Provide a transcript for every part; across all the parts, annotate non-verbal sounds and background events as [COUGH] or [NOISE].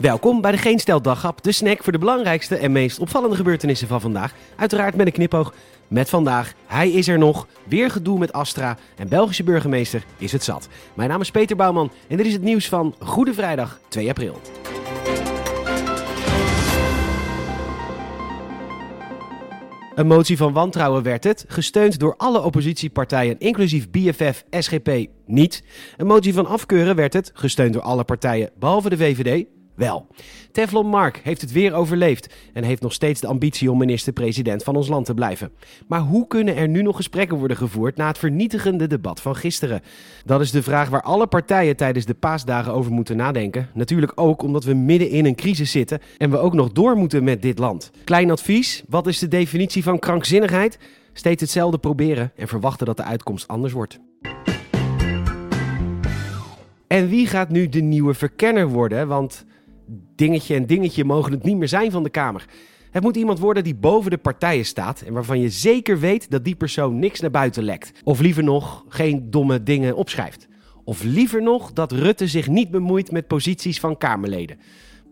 Welkom bij de Geen Stel de snack voor de belangrijkste en meest opvallende gebeurtenissen van vandaag. Uiteraard met een knipoog. Met vandaag, hij is er nog, weer gedoe met Astra en Belgische burgemeester is het zat. Mijn naam is Peter Bouwman en dit is het nieuws van Goede Vrijdag 2 april. Een motie van wantrouwen werd het, gesteund door alle oppositiepartijen, inclusief BFF, SGP, niet. Een motie van afkeuren werd het, gesteund door alle partijen, behalve de VVD, wel. Teflon Mark heeft het weer overleefd en heeft nog steeds de ambitie om minister-president van ons land te blijven. Maar hoe kunnen er nu nog gesprekken worden gevoerd na het vernietigende debat van gisteren? Dat is de vraag waar alle partijen tijdens de paasdagen over moeten nadenken. Natuurlijk ook omdat we midden in een crisis zitten en we ook nog door moeten met dit land. Klein advies: wat is de definitie van krankzinnigheid? Steeds hetzelfde proberen en verwachten dat de uitkomst anders wordt. En wie gaat nu de nieuwe verkenner worden? Want dingetje en dingetje mogen het niet meer zijn van de Kamer. Het moet iemand worden die boven de partijen staat en waarvan je zeker weet dat die persoon niks naar buiten lekt. Of liever nog, geen domme dingen opschrijft. Of liever nog, dat Rutte zich niet bemoeit met posities van Kamerleden.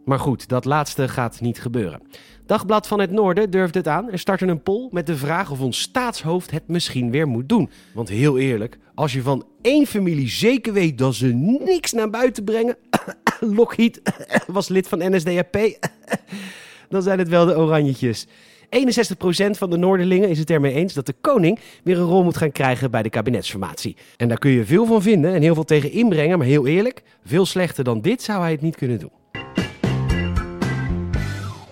Maar goed, dat laatste gaat niet gebeuren. Dagblad van het Noorden durft het aan en starten een poll met de vraag of ons staatshoofd het misschien weer moet doen. Want heel eerlijk, als je van één familie zeker weet dat ze niks naar buiten brengen, [LAUGHS] Lockheed was lid van NSDAP, [LAUGHS] dan zijn het wel de Oranjetjes. 61% van de Noorderlingen is het ermee eens dat de koning weer een rol moet gaan krijgen bij de kabinetsformatie. En daar kun je veel van vinden en heel veel tegen inbrengen, maar heel eerlijk, veel slechter dan dit zou hij het niet kunnen doen.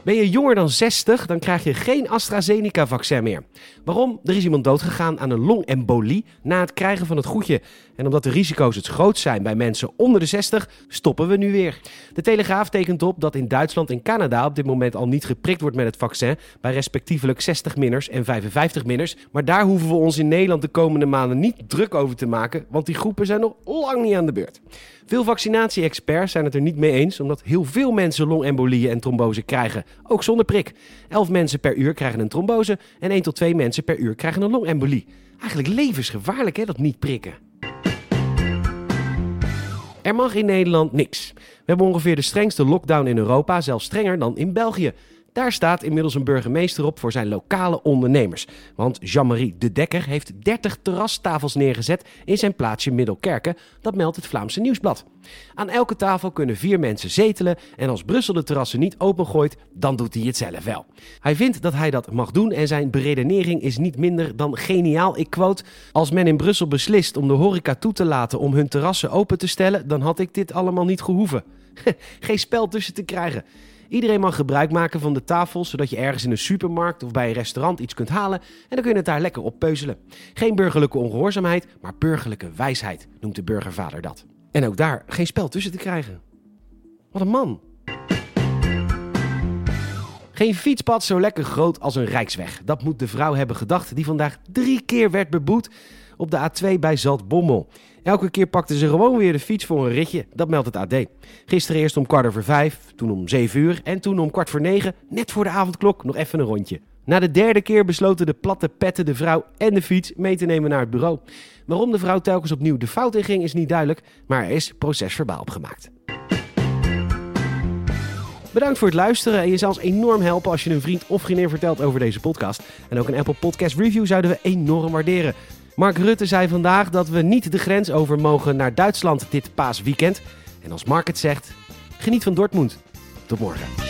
Ben je jonger dan 60, dan krijg je geen AstraZeneca-vaccin meer. Waarom? Er is iemand doodgegaan aan een longembolie na het krijgen van het goedje. En omdat de risico's het groot zijn bij mensen onder de 60, stoppen we nu weer. De Telegraaf tekent op dat in Duitsland en Canada op dit moment al niet geprikt wordt met het vaccin bij respectievelijk 60-minners en 55-minners. Maar daar hoeven we ons in Nederland de komende maanden niet druk over te maken, want die groepen zijn nog lang niet aan de beurt. Veel vaccinatie-experts zijn het er niet mee eens, omdat heel veel mensen longembolieën en trombose krijgen, ook zonder prik. 11 mensen per uur krijgen een trombose en 1 tot 2 mensen per uur krijgen een longembolie. Eigenlijk levensgevaarlijk hè, dat niet prikken. Er mag in Nederland niks. We hebben ongeveer de strengste lockdown in Europa, zelfs strenger dan in België. Daar staat inmiddels een burgemeester op voor zijn lokale ondernemers. Want Jean-Marie de Dekker heeft 30 terrastafels neergezet in zijn plaatsje Middelkerken. Dat meldt het Vlaamse Nieuwsblad. Aan elke tafel kunnen vier mensen zetelen en als Brussel de terrassen niet opengooit, dan doet hij het zelf wel. Hij vindt dat hij dat mag doen en zijn beredenering is niet minder dan geniaal. Ik quote, als men in Brussel beslist om de horeca toe te laten om hun terrassen open te stellen, dan had ik dit allemaal niet gehoeven. [LAUGHS] Geen spel tussen te krijgen. Iedereen mag gebruik maken van de tafels, zodat je ergens in een supermarkt of bij een restaurant iets kunt halen en dan kun je het daar lekker op peuzelen. Geen burgerlijke ongehoorzaamheid, maar burgerlijke wijsheid, noemt de burgervader dat. En ook daar geen spel tussen te krijgen. Wat een man. Geen fietspad zo lekker groot als een rijksweg. Dat moet de vrouw hebben gedacht die vandaag drie keer werd beboet op de A2 bij Zaltbommel. Elke keer pakte ze gewoon weer de fiets voor een ritje, dat meldt het AD. Gisteren eerst om kwart over vijf, toen om zeven uur en toen om kwart voor negen, net voor de avondklok, nog even een rondje. Na de derde keer besloten de platte petten de vrouw en de fiets mee te nemen naar het bureau. Waarom de vrouw telkens opnieuw de fout in ging is niet duidelijk, maar er is procesverbaal opgemaakt. Bedankt voor het luisteren en je zal ons enorm helpen als je een vriend of vriendin vertelt over deze podcast. En ook een Apple Podcast Review zouden we enorm waarderen. Mark Rutte zei vandaag dat we niet de grens over mogen naar Duitsland dit paasweekend. En als Mark het zegt, geniet van Dortmund. Tot morgen.